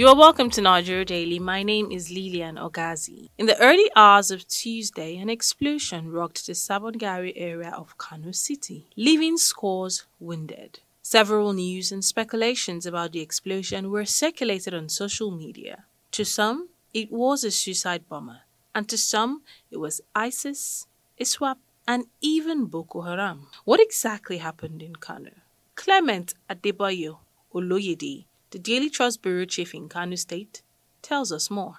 You are welcome to Nigeria Daily. My name is Lilian Ogazi. In the early hours of Tuesday, an explosion rocked the Sabon Gari area of Kano City, leaving scores wounded. Several news and speculations about the explosion were circulated on social media. To some, it was a suicide bomber, and to some, it was ISIS, ISWAP, and even Boko Haram. What exactly happened in Kano? Clement Adebayo Oloyede, the Daily Trust Bureau Chief in Kano State, tells us more.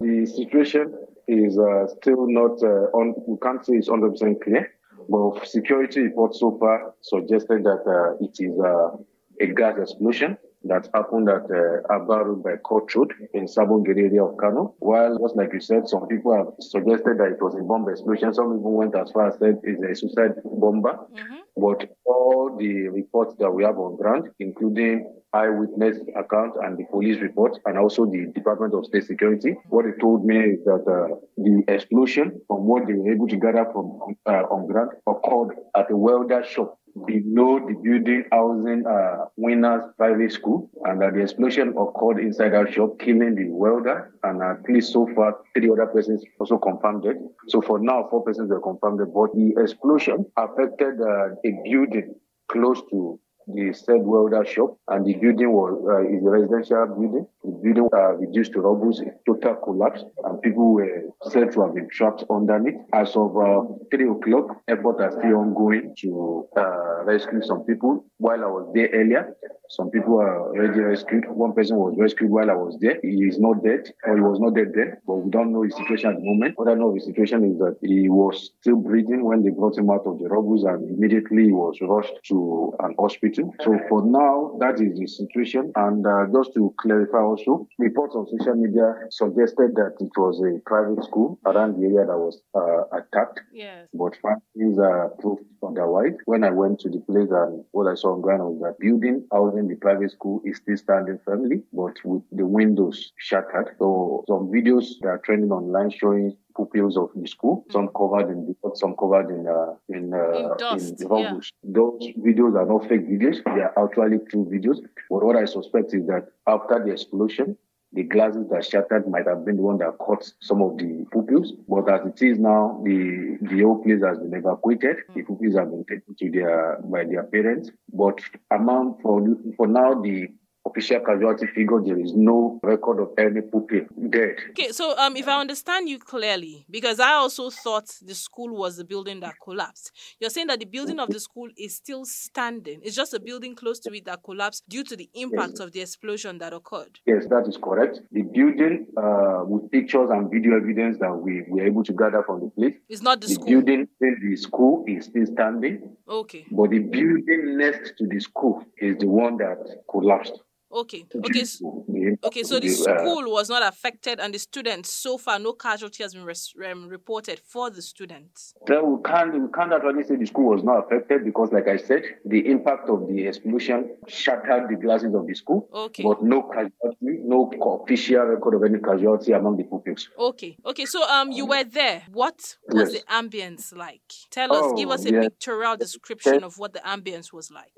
The situation is uh, still not, uh, on, we can't say it's 100% clear, but security reports so far suggested that uh, it is uh, a gas explosion that happened at uh, Abaru by Court Road in Sabon Gari area of Kano. While, just like you said, some people have suggested that it was a bomb explosion. Some people went as far as said it's a suicide bomber. Mm-hmm. But all the reports that we have on ground, including eyewitness account and the police report, and also the Department of State Security, what they told me is that uh, the explosion, from what they were able to gather from uh, on ground, occurred at a welder shop below the building housing uh, Winners Private School, and that the explosion occurred inside our shop, killing the welder, and at least so far, three other persons also confirmed it. So for now, four persons were confirmed, but the explosion affected uh, a building close to the said welder shop, and the building was uh, is a residential building. The building uh, reduced to rubble, total collapse, and people were said to have been trapped underneath. As of uh, three o'clock, efforts are still ongoing to uh, rescue some people. While I was there earlier, some people are already rescued. One person was rescued while I was there. He is not dead, or he was not dead then, but we don't know his situation at the moment. What I know his situation is that he was still breathing when they brought him out of the rubble, and immediately he was rushed to an hospital so for now, that is the situation. And uh, just to clarify also, reports on social media suggested that it was a private school around the area that was uh, attacked. Yes. But findings are proved otherwise. When I went to the place and what I saw on ground was that building housing the private school is still standing firmly, but with the windows shattered. So some videos that are trending online showing pupils of the school, mm-hmm. some covered in the some covered in uh, in uh, in, dust, in yeah. Those videos are not fake videos; they are actually true videos. But what I suspect is that after the explosion, the glasses that shattered might have been the one that caught some of the pupils. But as it is now, the the whole place has been evacuated. Mm-hmm. The pupils have been taken to their by their parents. But among for for now, the official casualty figure, there is no record of any pupil dead. Okay, so um, if I understand you clearly, because I also thought the school was the building that collapsed. You're saying that the building of the school is still standing. It's just a building close to it that collapsed due to the impact yes. of the explosion that occurred. Yes, that is correct. The building, uh, with pictures and video evidence that we were able to gather from the place, it's not the, the school. building in the school is still standing. Okay. But the building next to the school is the one that collapsed. Okay. Okay. So, okay. So the school was not affected, and the students so far no casualty has been res- um, reported for the students. We can't we can't actually say the school was not affected because, like I said, the impact of the explosion shattered the glasses of the school. Okay. But no casualty, no official record of any casualty among the pupils. Okay. Okay. So um, you were there. What was yes. the ambience like? Tell us. Oh, give us a yes. pictorial description of what the ambience was like.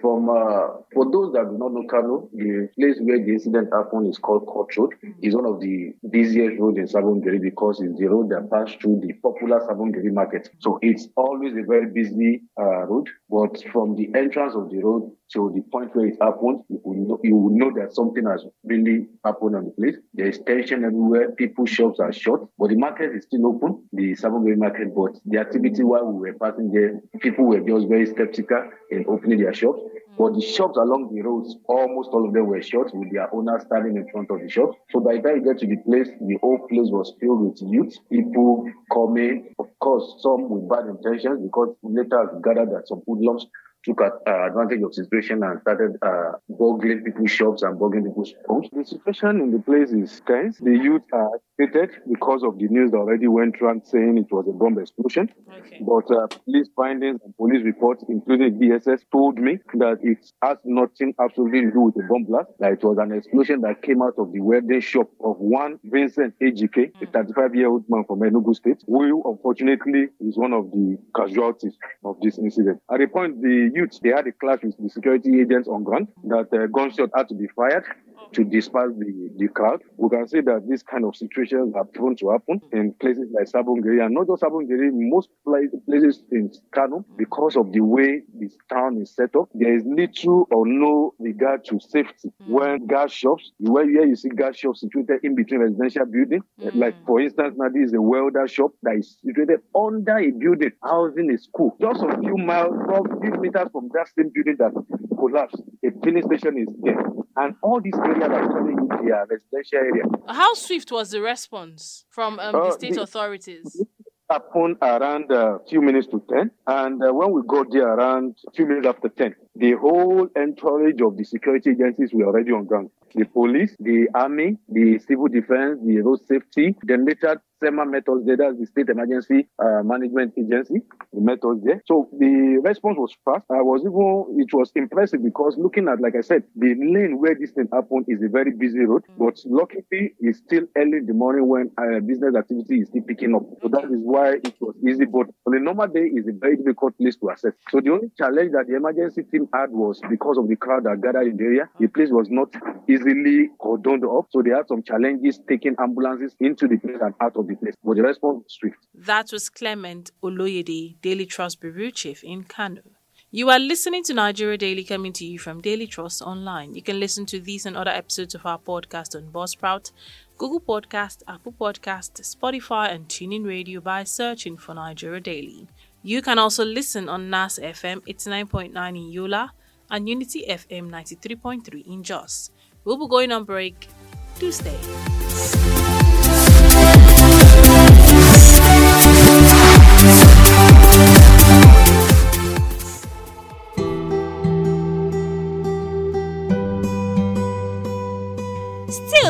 From uh, for those that do not know Kano, the place where the incident happened is called Court Road. Mm-hmm. It's one of the busiest roads in Sabon Gari because it's the road that passes through the popular Sabon Gari market. So it's always a very busy uh, road. But from the entrance of the road to the point where it happened, you will know, you will know that something has really happened on the place. There is tension everywhere. People's shops are shut, but the market is still open, the Sabon Gari market. But the activity while we were passing there, people were just very skeptical in opening their shops. But the shops along the roads, almost all of them were shut with their owners standing in front of the shop. So by the time you get to the place, the whole place was filled with youth, people coming, of course, some with bad intentions because later we gathered that some hoodlums took uh, advantage of the situation and started uh, burgling people's shops and burgling people's homes. The situation in the place is tense. The youth are agitated because of the news that already went around saying it was a bomb explosion. Okay. But uh, police findings and police reports, including DSS, told me that it has nothing absolutely to do with a bomb blast. That it was an explosion that came out of the wedding shop of one Vincent AGK, mm. a 35-year-old man from Enugu State, who unfortunately is one of the casualties of this incident. At the point the youth, they had a clash with the security agents on ground that uh, gunshot had to be fired. To disperse the, the crowd. We can see that these kind of situations are prone to happen in places like Sabon Gari and not just Sabon Gari, most places in Kano because of the way this town is set up. There is little or no regard to safety. Mm. When gas shops, where you see gas shops situated in between residential buildings, mm. like for instance, now this is a welder shop that is situated under a building housing a school. Just a few miles, a few meters from that same building that collapsed, a filling station is there. And all these areas are coming into their residential area. How swift was the response from um, uh, the state the, authorities? happened around a uh, few minutes to 10. And uh, when we got there around a few minutes after 10, the whole entourage of the security agencies were already on ground. The police, the army, the civil defense, the road safety, the later SEMA methods there, that's the State Emergency uh, Management Agency, the methods there. So the response was fast. I was even, it was impressive because looking at, like I said, the lane where this thing happened is a very busy road, mm-hmm. but luckily it's still early in the morning when uh, business activity is still picking up. So that is why it was easy, but on a normal day is a very difficult place to access. So the only challenge that the emergency team had was because of the crowd that gathered in the area. The place was not easily cordoned off, so they had some challenges taking ambulances into the place and out of swift. That was Clement Oloyede, Daily Trust Bureau Chief in Kano. You are listening to Nigeria Daily coming to you from Daily Trust Online. You can listen to these and other episodes of our podcast on Buzzsprout, Google Podcast, Apple Podcast, Spotify, and TuneIn Radio by searching for Nigeria Daily. You can also listen on NAS FM 89.9 in Yola and Unity FM 93.3 in Jos. We'll be going on break. Do stay.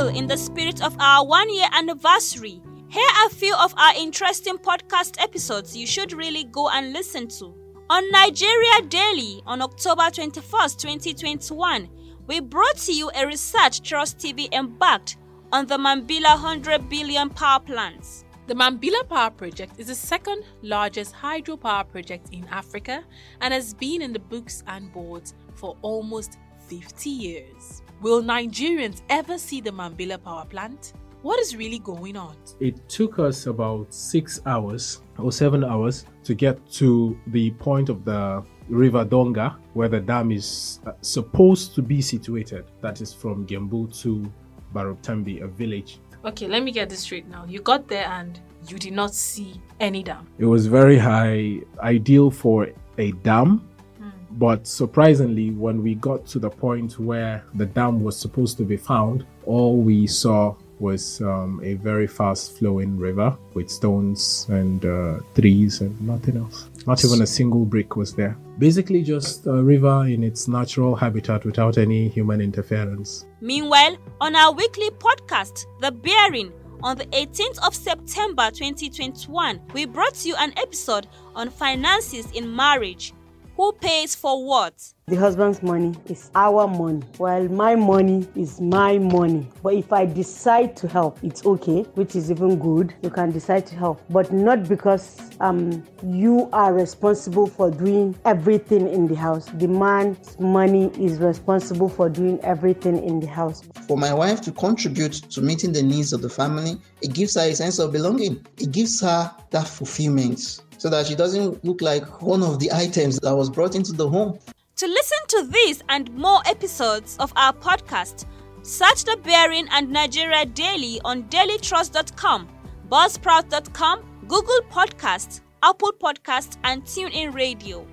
Still in the spirit of our one year anniversary, here are a few of our interesting podcast episodes you should really go and listen to. On Nigeria Daily on October 21st, 2021, we brought to you a research Trust TV embarked on the Mambila 100 billion power plants. The Mambila Power Project is the second largest hydropower project in Africa and has been in the books and boards for almost 50 years. Will Nigerians ever see the Mambila power plant? What is really going on? It took us about six hours or seven hours to get to the point of the River Donga, where the dam is uh, supposed to be situated. That is from Gembu to Baruptambi, a village. Okay, let me get this straight now. You got there and you did not see any dam. It was very high, ideal for a dam. Hmm. But surprisingly, when we got to the point where the dam was supposed to be found, all we saw was um, a very fast flowing river with stones and uh, trees and nothing else. Not even a single brick was there. Basically, just a river in its natural habitat without any human interference. Meanwhile, on our weekly podcast, The Bearing, on the 18th of September 2021, we brought you an episode on finances in marriage. Who pays for what? The husband's money is our money, while my money is my money. But if I decide to help, it's okay, which is even good. You can decide to help, but not because um, you are responsible for doing everything in the house. The man's money is responsible for doing everything in the house. For my wife to contribute to meeting the needs of the family, it gives her a sense of belonging. It gives her that fulfillment so that she doesn't look like one of the items that was brought into the home. To listen to this and more episodes of our podcast, search The Bearing and Nigeria Daily on dailytrust.com, buzzsprout.com, Google Podcasts, Apple Podcasts, and TuneIn Radio.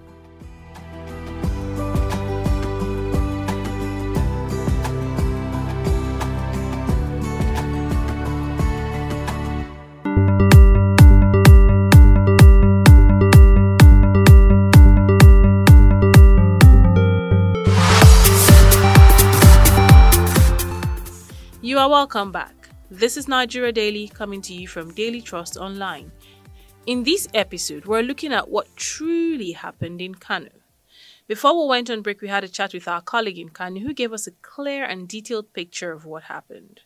Welcome back. This is Nigeria Daily coming to you from Daily Trust Online. In this episode, we're looking at what truly happened in Kano. Before we went on break, we had a chat with our colleague in Kano who gave us a clear and detailed picture of what happened.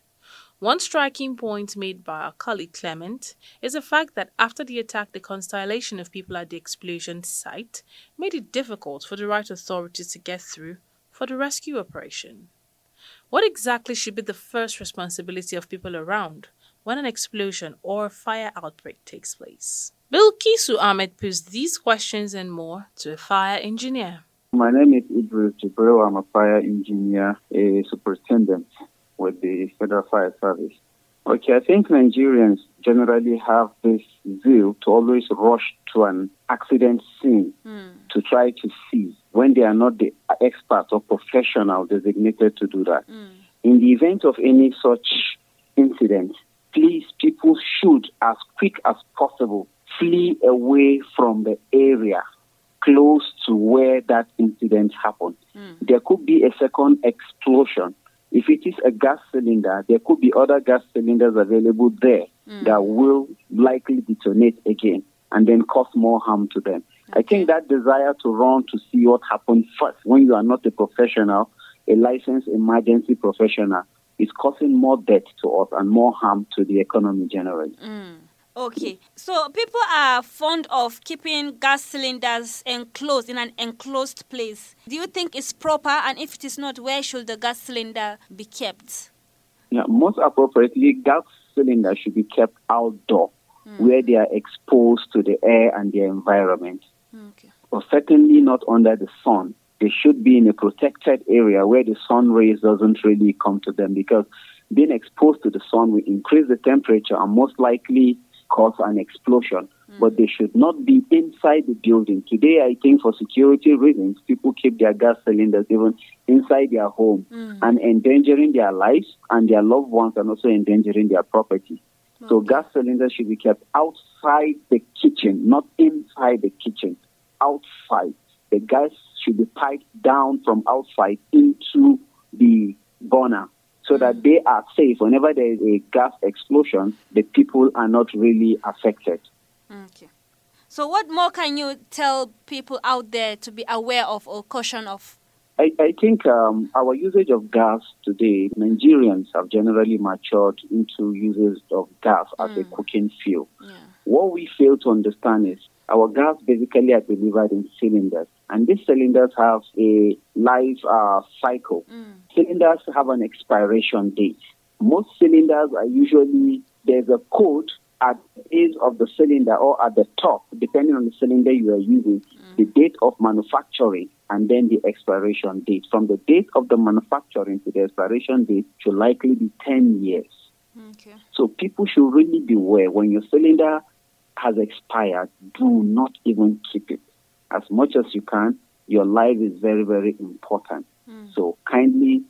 One striking point made by our colleague Clement is the fact that after the attack, the constellation of people at the explosion site made it difficult for the right authorities to get through for the rescue operation. What exactly should be the first responsibility of people around when an explosion or fire outbreak takes place? Bilkisu Ahmed puts these questions and more to a fire engineer. My name is Idris Jibril. I'm a fire engineer, a superintendent with the Federal Fire Service. Okay, I think Nigerians generally have this zeal to always rush to an accident scene mm. to try to see when they are not the expert or professional designated to do that. Mm. In the event of any such incident, please, people should, as quick as possible, flee away from the area close to where that incident happened. Mm. There could be a second explosion. If it is a gas cylinder, there could be other gas cylinders available there mm. that will likely detonate again and then cause more harm to them. I think that desire to run to see what happened first when you are not a professional, a licensed emergency professional, is causing more death to us and more harm to the economy generally. Mm. Okay, so people are fond of keeping gas cylinders enclosed in an enclosed place. Do you think it's proper? And if it is not, where should the gas cylinder be kept? Yeah, most appropriately, gas cylinders should be kept outdoor, mm. where they are exposed to the air and the environment. Okay. Or certainly not under the sun. They should be in a protected area where the sun rays doesn't really come to them because being exposed to the sun will increase the temperature and most likely cause an explosion, mm. but they should not be inside the building. Today, I think for security reasons, people keep their gas cylinders even inside their home mm. and endangering their lives and their loved ones and also endangering their property. So gas cylinders should be kept outside the kitchen, not inside the kitchen, outside. The gas should be piped down from outside into the burner so that they are safe. Whenever there is a gas explosion, the people are not really affected. Okay. So, what more can you tell people out there to be aware of or caution of? I, I think um, our usage of gas today, Nigerians have generally matured into uses of gas as mm. a cooking fuel. Yeah. What we fail to understand is our gas basically are delivered in cylinders, and these cylinders have a life uh, cycle. Mm. Cylinders have an expiration date. Most cylinders are usually there's a code at the base of the cylinder or at the top, depending on the cylinder you are using, mm. the date of manufacturing and then the expiration date. From the date of the manufacturing to the expiration date should likely be 10 years. Okay. So people should really beware when your cylinder has expired, do not even keep it. As much as you can, your life is very, very important. Mm. So kindly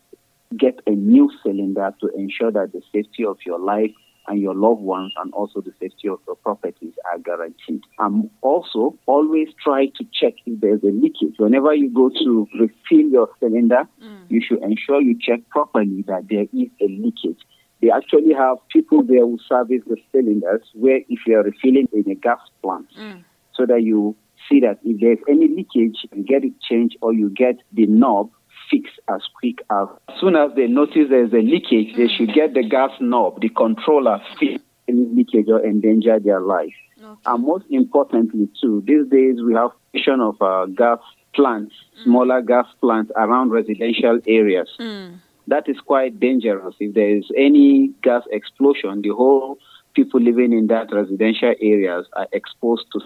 get a new cylinder to ensure that the safety of your life and your loved ones and also the safety of your properties are guaranteed. And also, always try to check if there's a leakage. Whenever you go to refill your cylinder, mm. you should ensure you check properly that there is a leakage. They actually have people there who service the cylinders where if you are refilling in a gas plant, mm. so that you see that if there's any leakage, you get it changed or you get the knob fixed as quick as. As soon as they notice there's a leakage, they should get the gas knob, the controller fix any leakage or endanger their life. Okay. And most importantly, too, these days we have vision of uh, gas plants, mm. smaller gas plants around residential areas. Mm that is quite dangerous. If there is any gas explosion, the whole people living in that residential areas are exposed to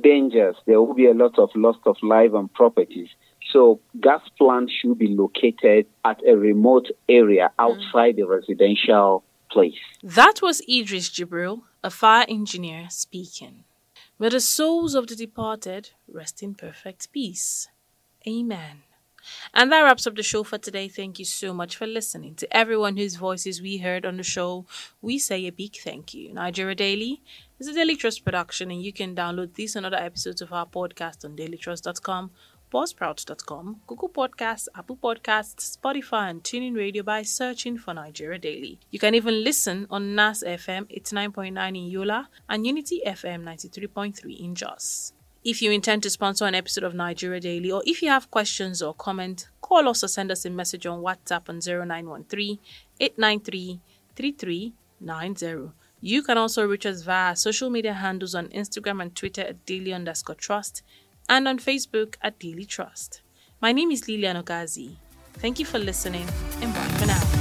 dangers. There will be a lot of loss of life and properties. So gas plants should be located at a remote area outside mm. the residential place. That was Idris Jibril, a fire engineer, speaking. May the souls of the departed rest in perfect peace. Amen. And that wraps up the show for today. Thank you so much for listening. To everyone whose voices we heard on the show, we say a big thank you. Nigeria Daily is a Daily Trust production, and you can download these and other episodes of our podcast on dailytrust.com, buzzsprout.com, Google Podcasts, Apple Podcasts, Spotify, and TuneIn Radio by searching for Nigeria Daily. You can even listen on NAS FM 89.9 in Yola and Unity FM 93.3 in Jos. If you intend to sponsor an episode of Nigeria Daily, or if you have questions or comments, call us or send us a message on WhatsApp on 0913 893 3390. You can also reach us via social media handles on Instagram and Twitter at daily underscore trust and on Facebook at Daily Trust. My name is Lilian Ogazi. Thank you for listening and bye. for now.